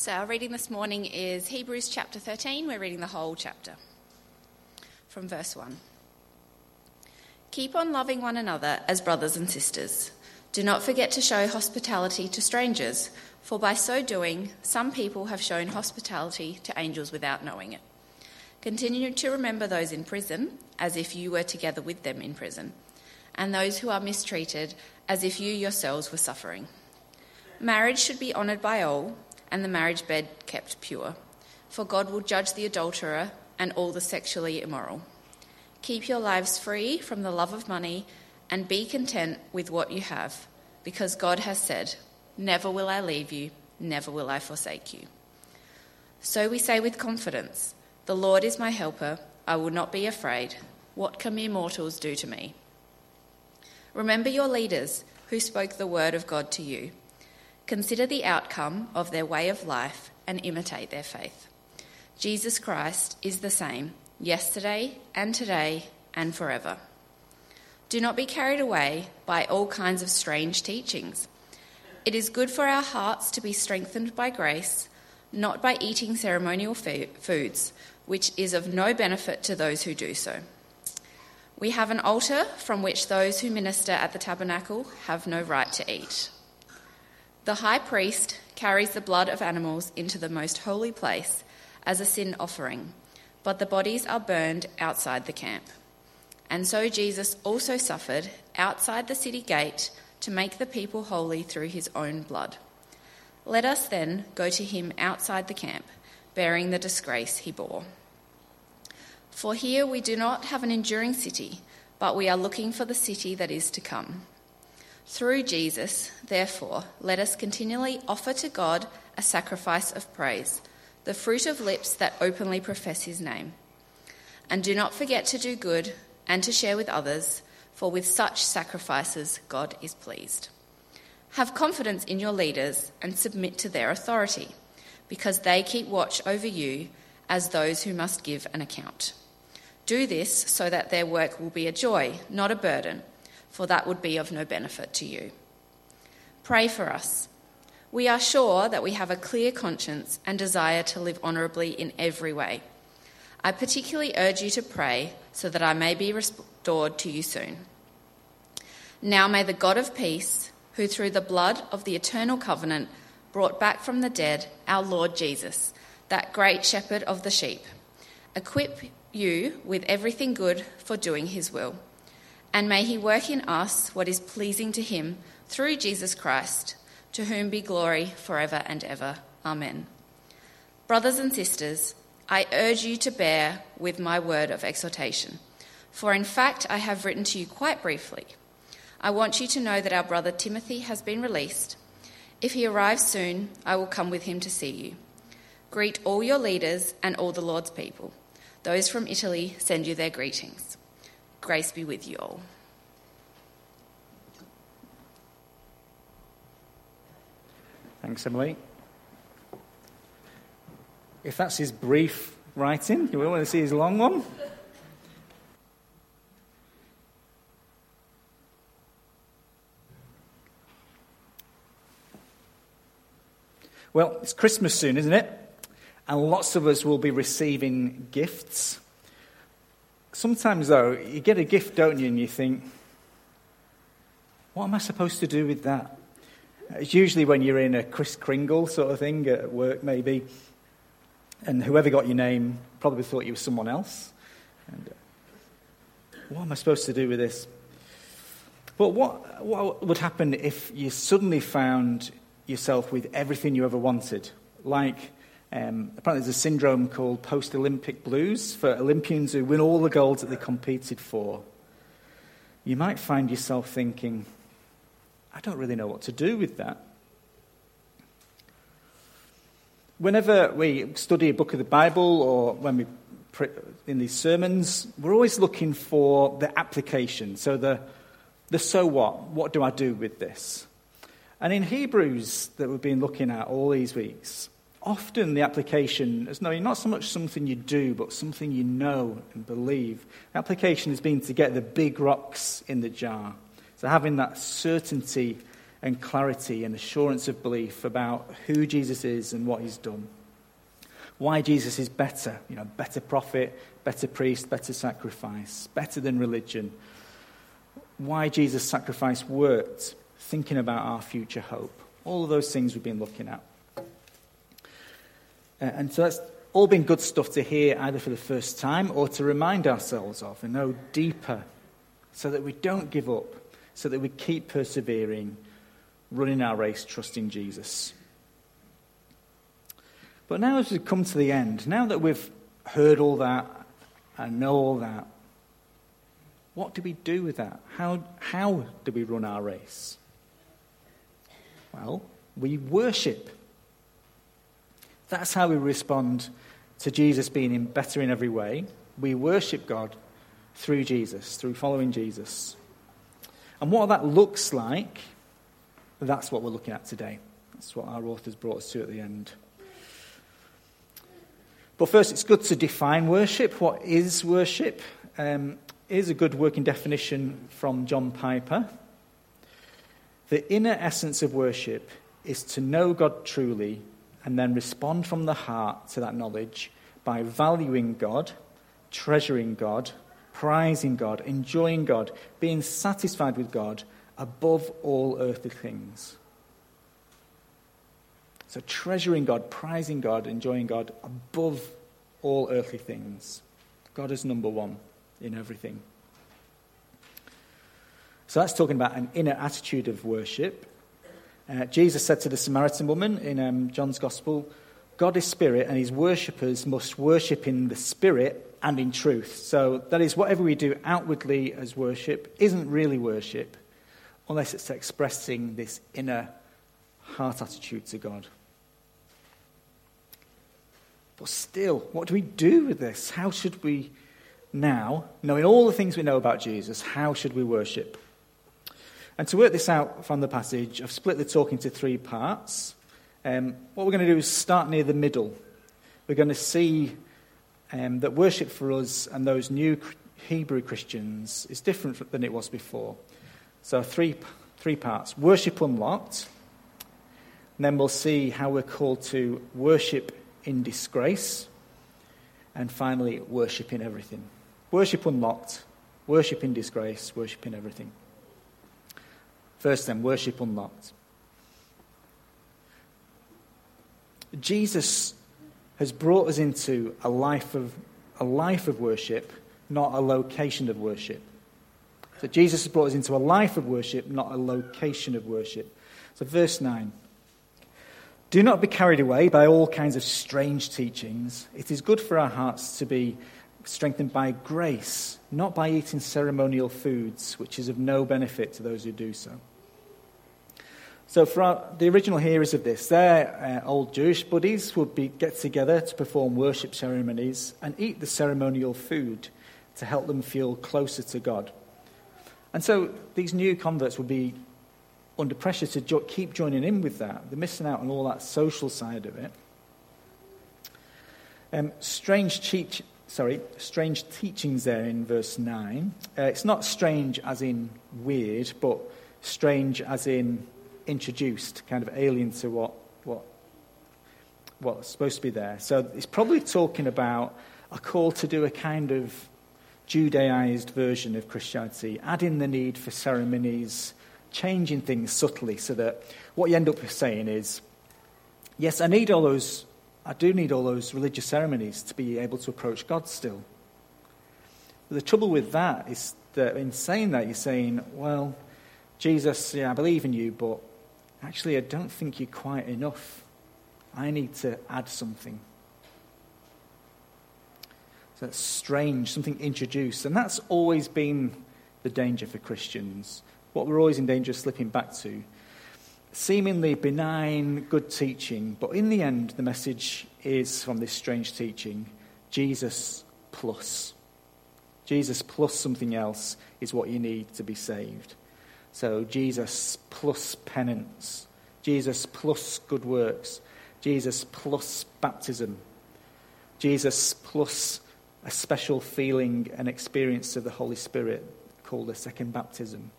So, our reading this morning is Hebrews chapter 13. We're reading the whole chapter from verse 1. Keep on loving one another as brothers and sisters. Do not forget to show hospitality to strangers, for by so doing, some people have shown hospitality to angels without knowing it. Continue to remember those in prison, as if you were together with them in prison, and those who are mistreated, as if you yourselves were suffering. Marriage should be honoured by all, and the marriage bed kept pure, for God will judge the adulterer and all the sexually immoral. Keep your lives free from the love of money and be content with what you have, because God has said, Never will I leave you, never will I forsake you. So we say with confidence, The Lord is my helper, I will not be afraid. What can mere mortals do to me? Remember your leaders who spoke the word of God to you. Consider the outcome of their way of life and imitate their faith. Jesus Christ is the same yesterday and today and forever. Do not be carried away by all kinds of strange teachings. It is good for our hearts to be strengthened by grace, not by eating ceremonial foods, which is of no benefit to those who do so. We have an altar from which those who minister at the tabernacle have no right to eat. The high priest carries the blood of animals into the most holy place as a sin offering, but the bodies are burned outside the camp. And so Jesus also suffered outside the city gate to make the people holy through his own blood. Let us then go to him outside the camp, bearing the disgrace he bore. For here we do not have an enduring city, but we are looking for the city that is to come. Through Jesus, therefore, let us continually offer to God a sacrifice of praise, the fruit of lips that openly profess his name. And do not forget to do good and to share with others, for with such sacrifices God is pleased. Have confidence in your leaders and submit to their authority, because they keep watch over you as those who must give an account. Do this so that their work will be a joy, not a burden for that would be of no benefit to you. Pray for us. We are sure that we have a clear conscience and desire to live honourably in every way. I particularly urge you to pray so that I may be restored to you soon. Now may the God of peace, who through the blood of the eternal covenant brought back from the dead our Lord Jesus, that great shepherd of the sheep, equip you with everything good for doing his will and may he work in us what is pleasing to him through Jesus Christ, to whom be glory forever and ever. Amen. Brothers and sisters, I urge you to bear with my word of exhortation, for in fact I have written to you quite briefly. I want you to know that our brother Timothy has been released. If he arrives soon, I will come with him to see you. Greet all your leaders and all the Lord's people. Those from Italy send you their greetings. Grace be with you all. Thanks, Emily. If that's his brief writing, you will want to see his long one. Well, it's Christmas soon, isn't it? And lots of us will be receiving gifts. Sometimes, though, you get a gift, don't you, and you think, what am I supposed to do with that? It's usually when you're in a Kris Kringle sort of thing at work, maybe, and whoever got your name probably thought you were someone else. And, uh, what am I supposed to do with this? But what, what would happen if you suddenly found yourself with everything you ever wanted? Like um, apparently, there's a syndrome called post Olympic blues for Olympians who win all the golds that they competed for. You might find yourself thinking, I don't really know what to do with that. Whenever we study a book of the Bible or when we in these sermons, we're always looking for the application. So, the, the so what? What do I do with this? And in Hebrews, that we've been looking at all these weeks, often the application is no, not so much something you do, but something you know and believe. The application has been to get the big rocks in the jar. So having that certainty and clarity and assurance of belief about who Jesus is and what he's done. Why Jesus is better, you know, better prophet, better priest, better sacrifice, better than religion. Why Jesus' sacrifice worked, thinking about our future hope. All of those things we've been looking at. Uh, and so that's all been good stuff to hear either for the first time or to remind ourselves of and know deeper so that we don't give up, so that we keep persevering, running our race, trusting Jesus. But now, as we come to the end, now that we've heard all that and know all that, what do we do with that? How, how do we run our race? Well, we worship. That's how we respond to Jesus being in better in every way. We worship God through Jesus, through following Jesus. And what that looks like, that's what we're looking at today. That's what our authors brought us to at the end. But first, it's good to define worship. What is worship? Um, a good working definition from John Piper. The inner essence of worship is to know God truly and then respond from the heart to that knowledge by valuing God, treasuring God, prizing God, enjoying God, being satisfied with God above all earthly things. So, treasuring God, prizing God, enjoying God above all earthly things. God is number one in everything. So, that's talking about an inner attitude of worship. Uh, Jesus said to the Samaritan woman in um, John's Gospel, God is spirit, and his worshippers must worship in the spirit and in truth. So that is, whatever we do outwardly as worship isn't really worship unless it's expressing this inner heart attitude to God. But still, what do we do with this? How should we now, knowing all the things we know about Jesus, how should we worship? And to work this out from the passage, I've split the talk into three parts. Um, what we're going to do is start near the middle. We're going to see um, that worship for us and those new Hebrew Christians is different than it was before. So, three, three parts worship unlocked. And then we'll see how we're called to worship in disgrace. And finally, worship in everything. Worship unlocked, worship in disgrace, worship in everything. First, then, worship unlocked. Jesus has brought us into a life of, a life of worship, not a location of worship. So Jesus has brought us into a life of worship, not a location of worship. So, verse 9. Do not be carried away by all kinds of strange teachings. It is good for our hearts to be strengthened by grace, not by eating ceremonial foods, which is of no benefit to those who do so. So, for the original hearers of this, their uh, old Jewish buddies would be, get together to perform worship ceremonies and eat the ceremonial food to help them feel closer to God. And so, these new converts would be under pressure to jo- keep joining in with that. They're missing out on all that social side of it. Um, strange, teach, sorry, strange teachings there in verse 9. Uh, it's not strange as in weird, but strange as in introduced, kind of alien to what, what, what's supposed to be there. So it's probably talking about a call to do a kind of Judaized version of Christianity, adding the need for ceremonies, changing things subtly so that what you end up saying is, yes, I need all those, I do need all those religious ceremonies to be able to approach God still. But the trouble with that is that in saying that, you're saying, well, Jesus, yeah, I believe in you, but actually, I don't think you're quite enough. I need to add something. So that's strange, something introduced. And that's always been the danger for Christians. What we're always in danger of slipping back to. Seemingly benign, good teaching, but in the end, the message is from this strange teaching Jesus plus. Jesus plus something else is what you need to be saved. So Jesus plus penance, Jesus plus good works, Jesus plus baptism, Jesus plus a special feeling and experience of the Holy Spirit called a second baptism.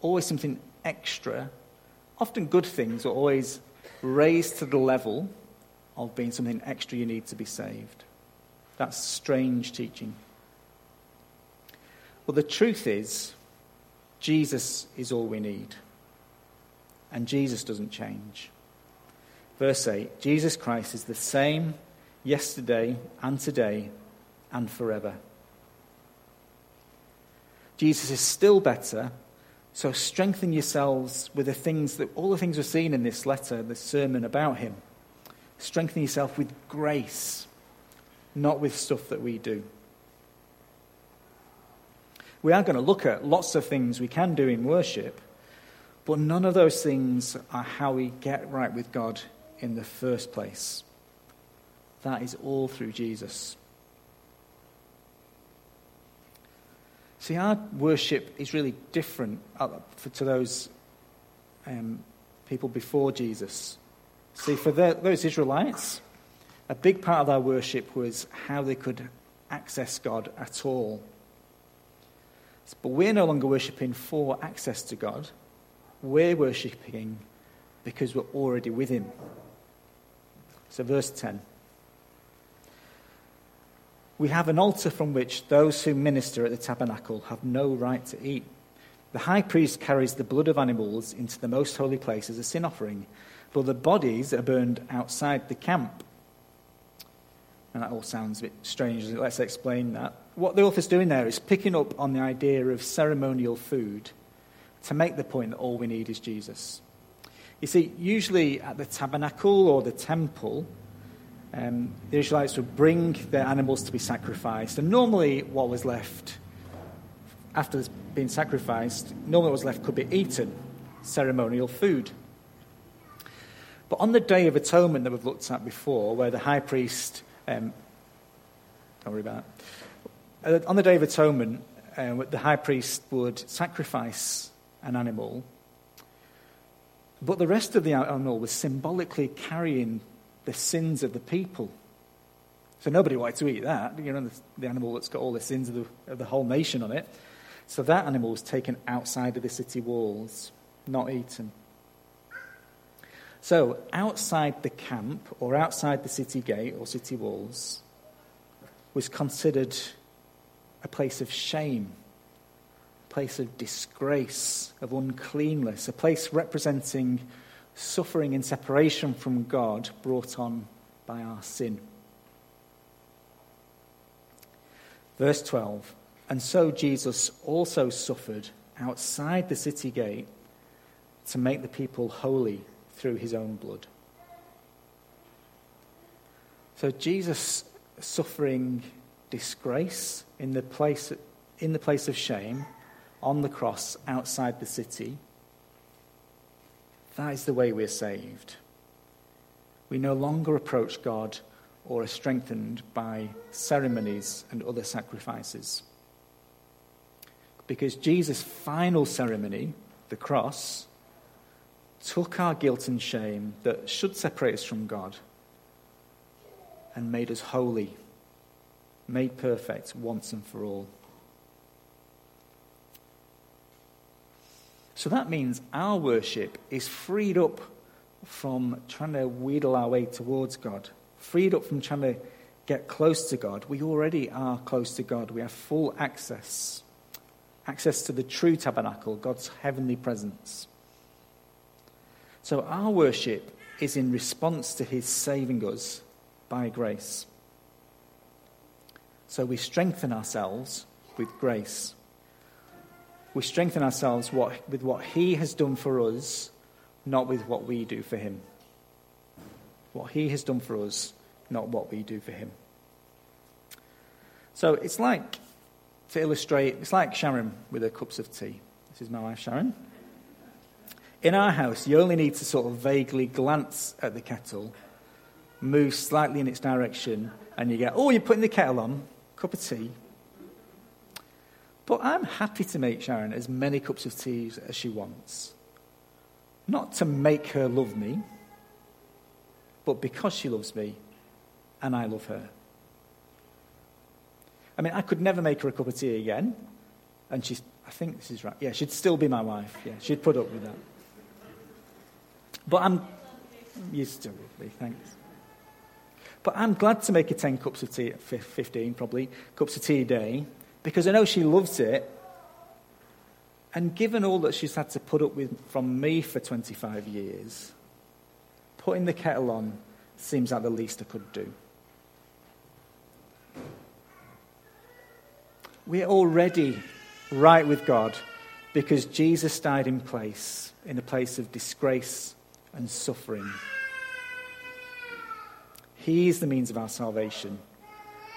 Always something extra often good things are always raised to the level of being something extra you need to be saved. That's strange teaching. Well, the truth is, Jesus is all we need. And Jesus doesn't change. Verse 8 Jesus Christ is the same yesterday and today and forever. Jesus is still better, so strengthen yourselves with the things that all the things we're seeing in this letter, this sermon about him. Strengthen yourself with grace, not with stuff that we do. We are going to look at lots of things we can do in worship, but none of those things are how we get right with God in the first place. That is all through Jesus. See, our worship is really different to those um, people before Jesus. See, for the, those Israelites, a big part of their worship was how they could access God at all. But we're no longer worshipping for access to God. We're worshipping because we're already with Him. So, verse 10 We have an altar from which those who minister at the tabernacle have no right to eat. The high priest carries the blood of animals into the most holy place as a sin offering, but the bodies are burned outside the camp. And that all sounds a bit strange. Let's explain that. What the author's doing there is picking up on the idea of ceremonial food to make the point that all we need is Jesus. You see, usually at the tabernacle or the temple, um, the Israelites would bring their animals to be sacrificed, and normally what was left after being sacrificed, normally what was left could be eaten, ceremonial food. But on the Day of Atonement that we've looked at before, where the high priest, um, don't worry about it, uh, on the Day of Atonement, uh, the high priest would sacrifice an animal, but the rest of the animal was symbolically carrying the sins of the people. So nobody wanted to eat that, you know, the, the animal that's got all the sins of the, of the whole nation on it. So that animal was taken outside of the city walls, not eaten. So, outside the camp or outside the city gate or city walls was considered a place of shame a place of disgrace, of uncleanness, a place representing suffering and separation from God brought on by our sin. Verse 12 And so Jesus also suffered outside the city gate to make the people holy through his own blood. So Jesus suffering disgrace in the place, in the place of shame on the cross outside the city. That is the way we're saved. We no longer approach God or are strengthened by ceremonies and other sacrifices. Because Jesus' final ceremony, the cross, took our guilt and shame that should separate us from God and made us holy, made perfect once and for all. So that means our worship is freed up from trying to wheedle our way towards God, freed up from trying to get close to God. We already are close to God. We have full access access to the true tabernacle, God's heavenly presence. So our worship is in response to his saving us by grace. So we strengthen ourselves with grace we strengthen ourselves what, with what He has done for us, not with what we do for Him. What He has done for us, not what we do for Him. So it's like, to illustrate, it's like Sharon with her cups of tea. This is my wife, Sharon. In our house, you only need to sort of vaguely glance at the kettle, move slightly in its direction, and you get, oh, you're putting the kettle on, cup of tea, but I'm happy to make Sharon as many cups of tea as she wants. Not to make her love me, but because she loves me and I love her. I mean, I could never make her a cup of tea again. And she's, I think this is right. Yeah, she'd still be my wife. Yeah, she'd put up with that. But I'm. Still would be, thanks. But I'm glad to make her 10 cups of tea, 15 probably, cups of tea a day, because I know she loves it. And given all that she's had to put up with from me for 25 years, putting the kettle on seems like the least I could do. We're already right with God because Jesus died in place, in a place of disgrace and suffering. He is the means of our salvation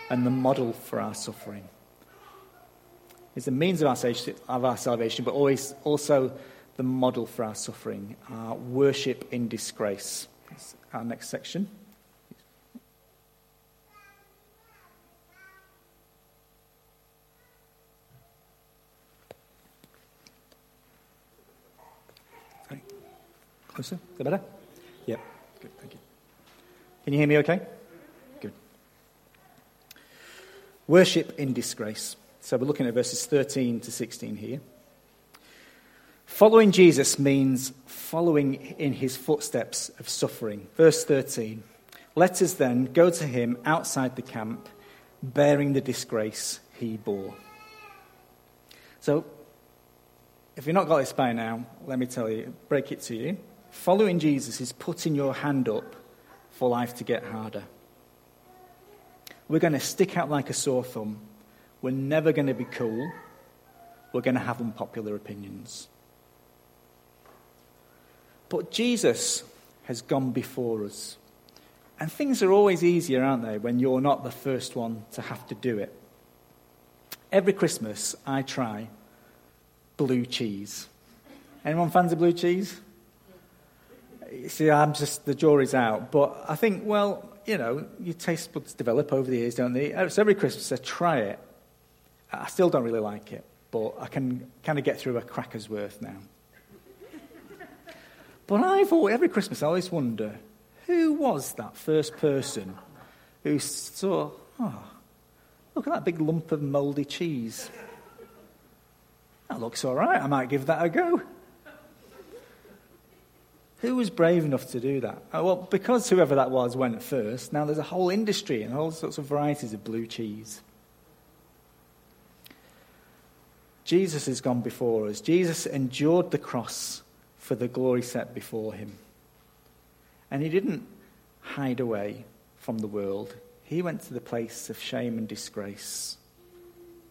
and the model for our suffering. He's the means of our, of our salvation, but always also the model for our suffering, our worship in disgrace. That's our next section. Is that better? Yep. Good, thank you. Can you hear me okay? Good. Worship in disgrace. So we're looking at verses 13 to 16 here. Following Jesus means following in his footsteps of suffering. Verse 13 Let us then go to him outside the camp, bearing the disgrace he bore. So, if you've not got this by now, let me tell you, break it to you. Following Jesus is putting your hand up for life to get harder. We're going to stick out like a sore thumb. We're never going to be cool. We're going to have unpopular opinions. But Jesus has gone before us. And things are always easier, aren't they, when you're not the first one to have to do it. Every Christmas, I try blue cheese. Anyone fans of blue cheese? See, I'm just, the jury's out. But I think, well, you know, your taste buds develop over the years, don't they? Uh, so every Christmas I try it. I still don't really like it, but I can kind of get through a cracker's worth now. but I've always, every Christmas I always wonder, who was that first person who saw, oh, look at that big lump of mouldy cheese. That looks all right. I might give that a go. Who was brave enough to do that? Oh, well, because whoever that was went first, now there's a whole industry and all sorts of varieties of blue cheese. Jesus has gone before us. Jesus endured the cross for the glory set before him. And he didn't hide away from the world, he went to the place of shame and disgrace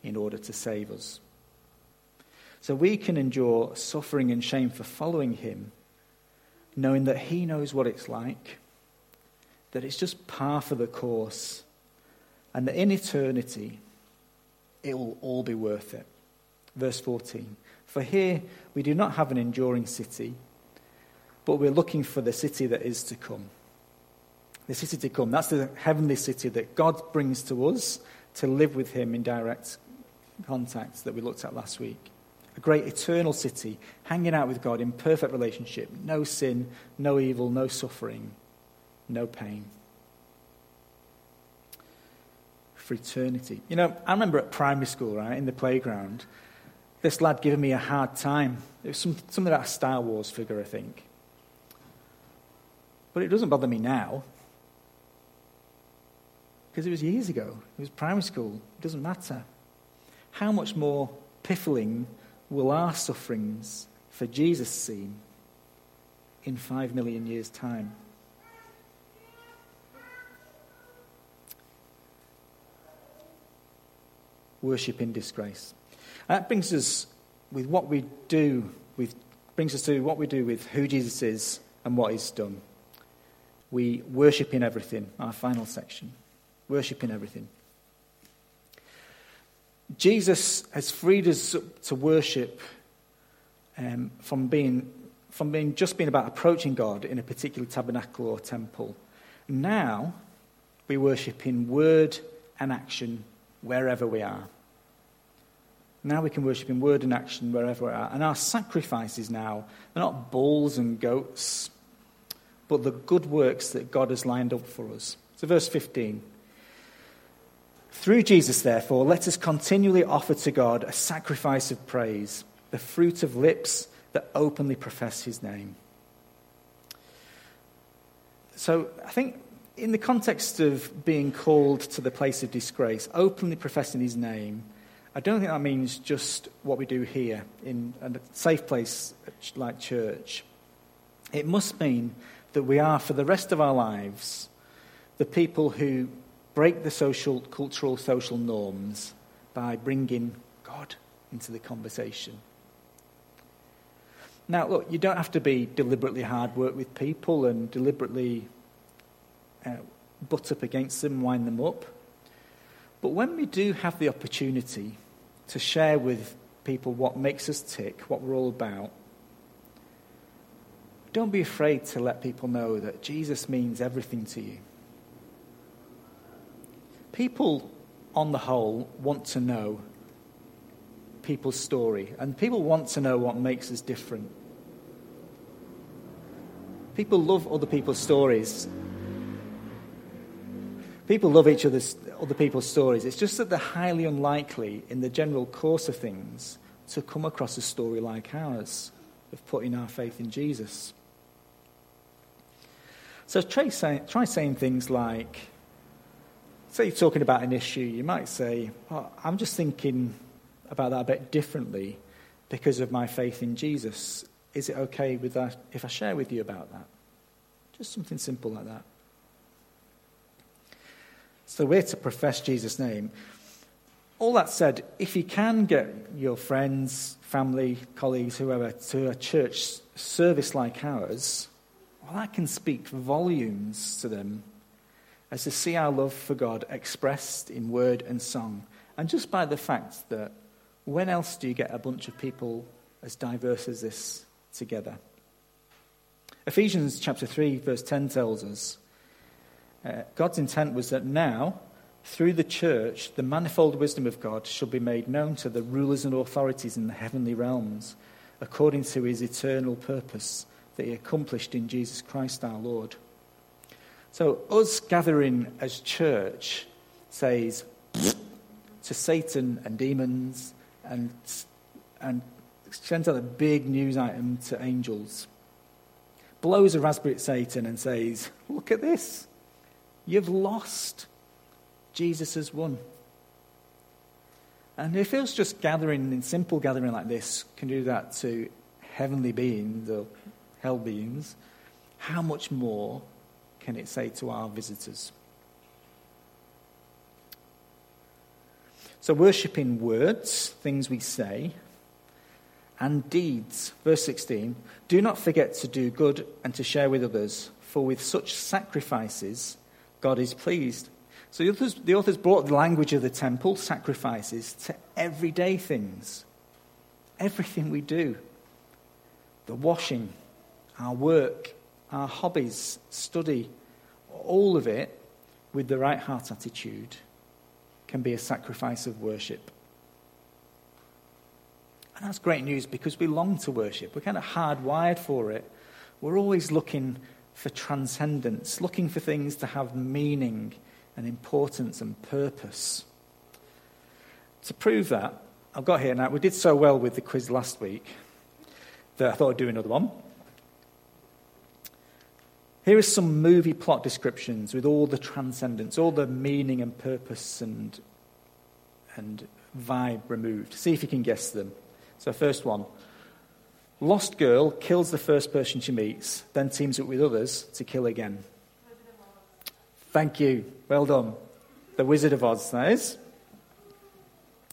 in order to save us. So we can endure suffering and shame for following him knowing that He knows what it's like, that it's just par for the course, and that in eternity it will all be worth it. Verse 14 For here we do not have an enduring city, but we're looking for the city that is to come. The city to come. That's the heavenly city that God brings to us to live with Him in direct contact that we looked at last week a great eternal city, hanging out with God in perfect relationship. No sin, no evil, no suffering, no pain. For eternity. You know, I remember at primary school, right, in the playground, this lad giving me a hard time. It was some, something about a Star Wars figure, I think. But it doesn't bother me now. Because it was years ago. It was primary school. It doesn't matter. How much more piffling will our sufferings for Jesus seem in five million years' time? Worship in disgrace. that brings us with what we do with brings us to what we do with who Jesus is and what he's done. We worship in everything, our final section. Worship in everything. Jesus has freed us to worship um, from, being, from being just being about approaching God in a particular tabernacle or temple. Now we worship in word and action wherever we are. Now we can worship in word and action wherever we are. And our sacrifices now are not bulls and goats, but the good works that God has lined up for us. So, verse 15. Through Jesus, therefore, let us continually offer to God a sacrifice of praise, the fruit of lips that openly profess his name. So I think in the context of being called to the place of disgrace, openly professing his name, I don't think that means just what we do here in a safe place like church. It must mean that we are, for the rest of our lives, the people who break the social, cultural, social norms by bringing God into the conversation. Now, look, you don't have to be deliberately hard work with people and deliberately uh, butt up against them, wind them up. But when we do have the opportunity to share with people what makes us tick, what we're all about, don't be afraid to let people know that Jesus means everything to you. People, on the whole, want to know people's story, and people want to know what makes us different. People love other people's stories. People love each other's other people's stories. It's just that they're highly unlikely, in the general course of things, to come across a story like ours of putting our faith in Jesus. So try, say, try saying things like, say you're talking about an issue, you might say, oh, I'm just thinking about that a bit differently because of my faith in Jesus. Is it okay with that if I share with you about that? Just something simple like that. So we're to profess Jesus' name. All that said, if you can get your friends, family, colleagues, whoever, to a church service like ours, well, that can speak volumes to them as to see our love for God expressed in word and song. And just by the fact that when else do you get a bunch of people as diverse as this together? Ephesians chapter 3, verse 10 tells us uh, God's intent was that now, through the church, the manifold wisdom of God should be made known to the rulers and authorities in the heavenly realms, according to his eternal purpose that he accomplished in Jesus Christ our Lord. So, us gathering as church says to Satan and demons and, and sends out a big news item to angels. Blows a raspberry at Satan and says, Look at this. You've lost. Jesus has won. And if it was just gathering in simple gathering like this can do that to heavenly beings or hell beings, how much more can it say to our visitors? So, worship in words, things we say, and deeds. Verse 16 Do not forget to do good and to share with others, for with such sacrifices God is pleased. So, the authors, the authors brought the language of the temple, sacrifices, to everyday things. Everything we do the washing, our work, our hobbies, study, all of it with the right heart attitude can be a sacrifice of worship. And that's great news because we long to worship. We're kind of hardwired for it. We're always looking for transcendence, looking for things to have meaning and importance and purpose. To prove that, I've got here now, we did so well with the quiz last week that I thought I'd do another one. Here are some movie plot descriptions with all the transcendence, all the meaning and purpose and, and vibe removed. See if you can guess them. So, first one Lost girl kills the first person she meets, then teams up with others to kill again. Thank you. Well done. The Wizard of Oz, that is.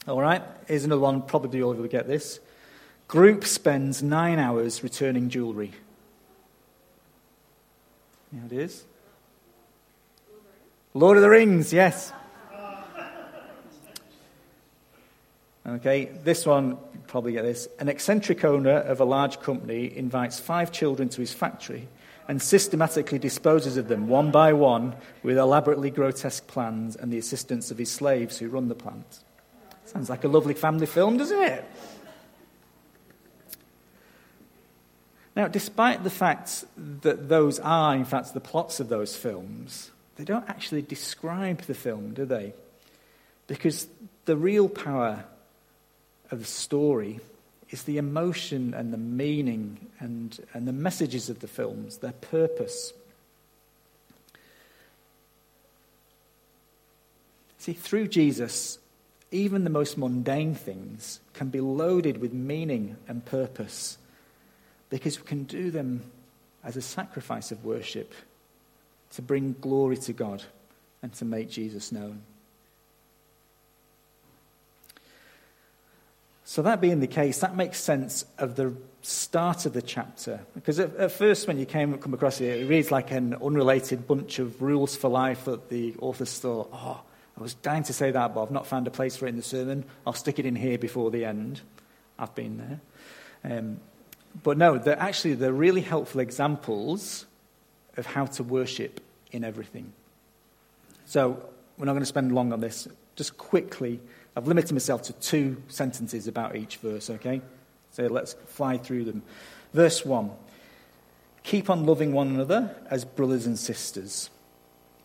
All right, here's another one. Probably all of you will get this. Group spends nine hours returning jewellery. It is. Lord of the Rings, yes. Okay, this one, probably get this. An eccentric owner of a large company invites five children to his factory and systematically disposes of them one by one with elaborately grotesque plans and the assistance of his slaves who run the plant. Sounds like a lovely family film, doesn't it? Now, despite the fact that those are, in fact, the plots of those films, they don't actually describe the film, do they? Because the real power of the story is the emotion and the meaning and, and the messages of the films, their purpose. See, through Jesus, even the most mundane things can be loaded with meaning and purpose because we can do them as a sacrifice of worship to bring glory to God and to make Jesus known. So, that being the case, that makes sense of the start of the chapter. Because at, at, first, when you came come across it, it reads like an unrelated bunch of rules for life that the authors thought, oh, I was dying to say that, but I've not found a place for it in the sermon. I'll stick it in here before the end. I've been there. Um, but no, they're actually they're really helpful examples of how to worship in everything. So we're not going to spend long on this. Just quickly, I've limited myself to two sentences about each verse, okay? So let's fly through them. Verse 1 Keep on loving one another as brothers and sisters.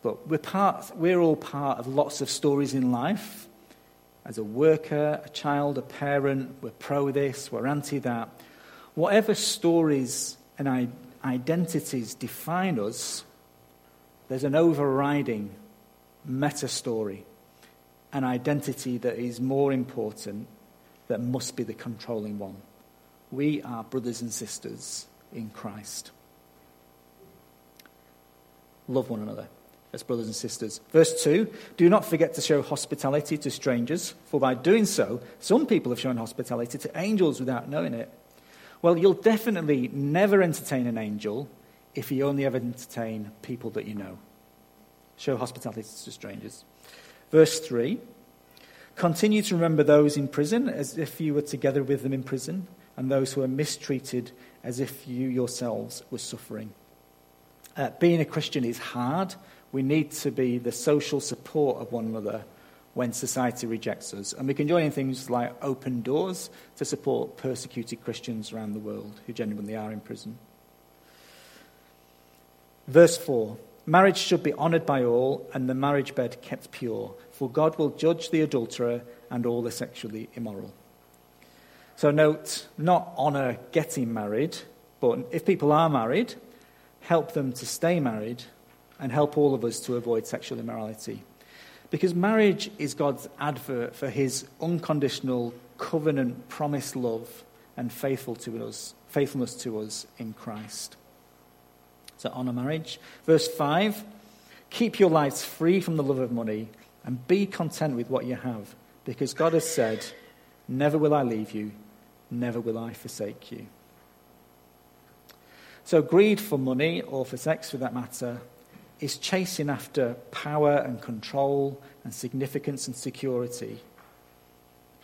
Look, we're, part, we're all part of lots of stories in life. As a worker, a child, a parent, we're pro this, we're anti that. Whatever stories and identities define us, there's an overriding meta story, an identity that is more important, that must be the controlling one. We are brothers and sisters in Christ. Love one another as brothers and sisters. Verse 2 Do not forget to show hospitality to strangers, for by doing so, some people have shown hospitality to angels without knowing it. Well, you'll definitely never entertain an angel if you only ever entertain people that you know. Show hospitality to strangers. Verse 3 Continue to remember those in prison as if you were together with them in prison, and those who are mistreated as if you yourselves were suffering. Uh, being a Christian is hard. We need to be the social support of one another when society rejects us. And we can join in things like open doors to support persecuted Christians around the world who genuinely are in prison. Verse 4 Marriage should be honoured by all, and the marriage bed kept pure, for God will judge the adulterer and all the sexually immoral. So, note, not honour getting married, but if people are married, help them to stay married and help all of us to avoid sexual immorality. Because marriage is God's advert for his unconditional covenant promised love and faithful to us, faithfulness to us in Christ to honour marriage. Verse 5 Keep your lives free from the love of money and be content with what you have, because God has said, Never will I leave you, never will I forsake you. So, greed for money, or for sex for that matter, is chasing after power and control and significance and security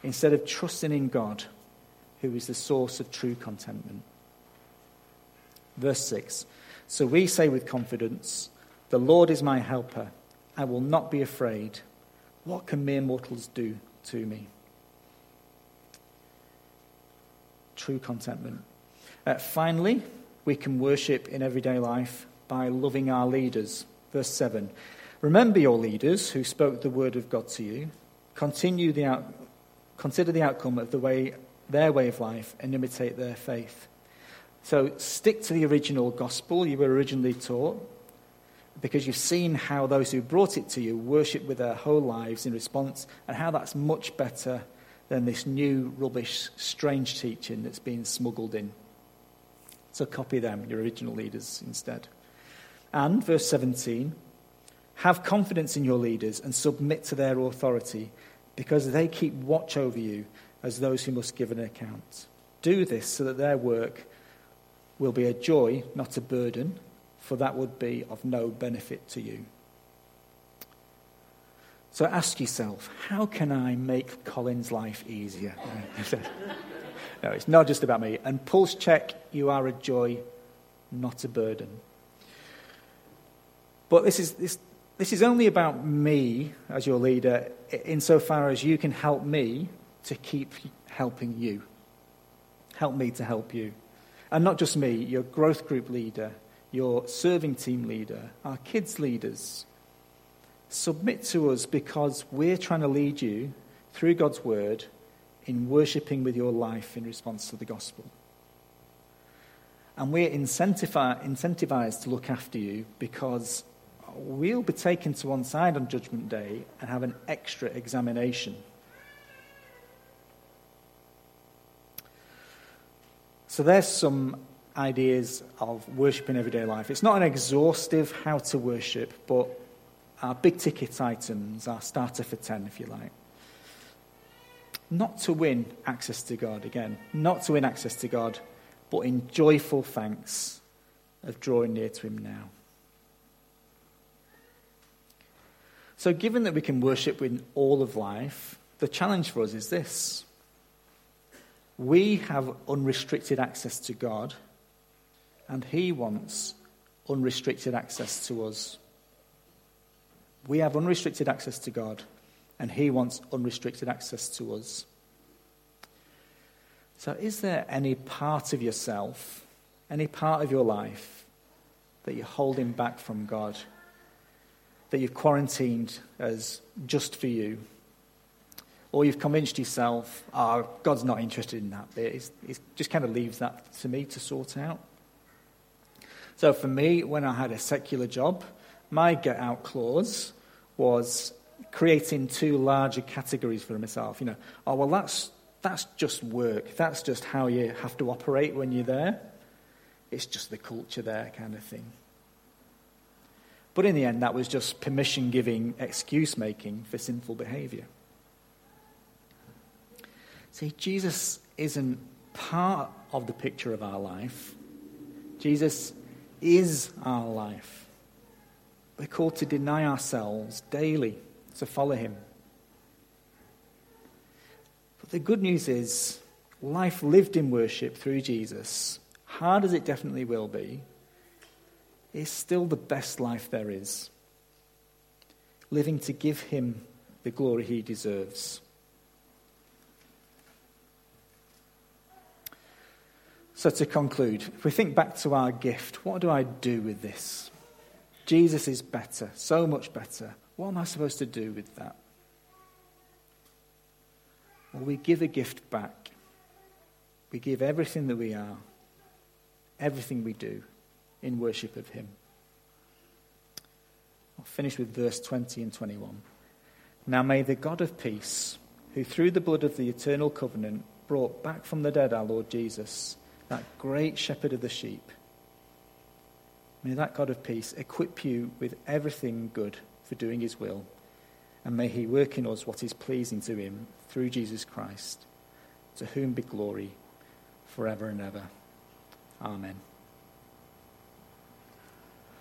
instead of trusting in God, who is the source of true contentment. Verse 6 so we say with confidence, The Lord is my helper. I will not be afraid. What can mere mortals do to me? True contentment. Uh, finally, we can worship in everyday life by loving our leaders. Verse 7 Remember your leaders who spoke the word of God to you. Continue the out, consider the outcome of the way, their way of life and imitate their faith. So stick to the original gospel you were originally taught, because you've seen how those who brought it to you worship with their whole lives in response, and how that's much better than this new, rubbish, strange teaching that's being smuggled in. So copy them, your original leaders, instead. And, verse 17, have confidence in your leaders and submit to their authority, because they keep watch over you as those who must give an account. Do this so that their work will be a joy, not a burden, for that would be of no benefit to you. So ask yourself, how can I make Colin's life easier? no, it's not just about me. And pulse check, you are a joy, not a burden. But this is, this, this is only about me as your leader, insofar as you can help me to keep helping you. Help me to help you. And not just me, your growth group leader, your serving team leader, our kids' leaders. Submit to us because we're trying to lead you through God's word in worshipping with your life in response to the gospel. And we're incentivized to look after you because we'll be taken to one side on Judgment Day and have an extra examination. So there's some ideas of worship in everyday life. It's not an exhaustive how to worship, but our big ticket items, our starter for 10, if you like. Not to win access to God, again, not to win access to God, but in joyful thanks of drawing near to Him now. So, given that we can worship in all of life, the challenge for us is this we have unrestricted access to God, and He wants unrestricted access to us. We have unrestricted access to God, and He wants unrestricted access to us. So, is there any part of yourself, any part of your life, that you're holding back from God, that you've quarantined as just for you? Or you've convinced yourself, oh, God's not interested in that bit. It just kind of leaves that to me to sort out. So for me, when I had a secular job, my get out clause was creating two larger categories for myself. You know, oh, well, that's, that's just work. That's just how you have to operate when you're there. It's just the culture there, kind of thing. But in the end, that was just permission giving, excuse making for sinful behavior. See, Jesus isn't part of the picture of our life, Jesus is our life. We're called to deny ourselves daily to follow him. But the good news is, life lived in worship through Jesus, hard as it definitely will be, is still the best life there is. Living to give him the glory he deserves. So, to conclude, if we think back to our gift, what do I do with this? Jesus is better, so much better. What am I supposed to do with that? Well, we give a gift back. We give everything that we are, everything we do in worship of Him. I'll finish with verse 20 and 21. Now may the God of peace, who through the blood of the eternal covenant brought back from the dead our Lord Jesus, that great shepherd of the sheep. May that God of peace equip you with everything good for doing his will, and may he work in us what is pleasing to him through Jesus Christ, to whom be glory forever and ever. Amen.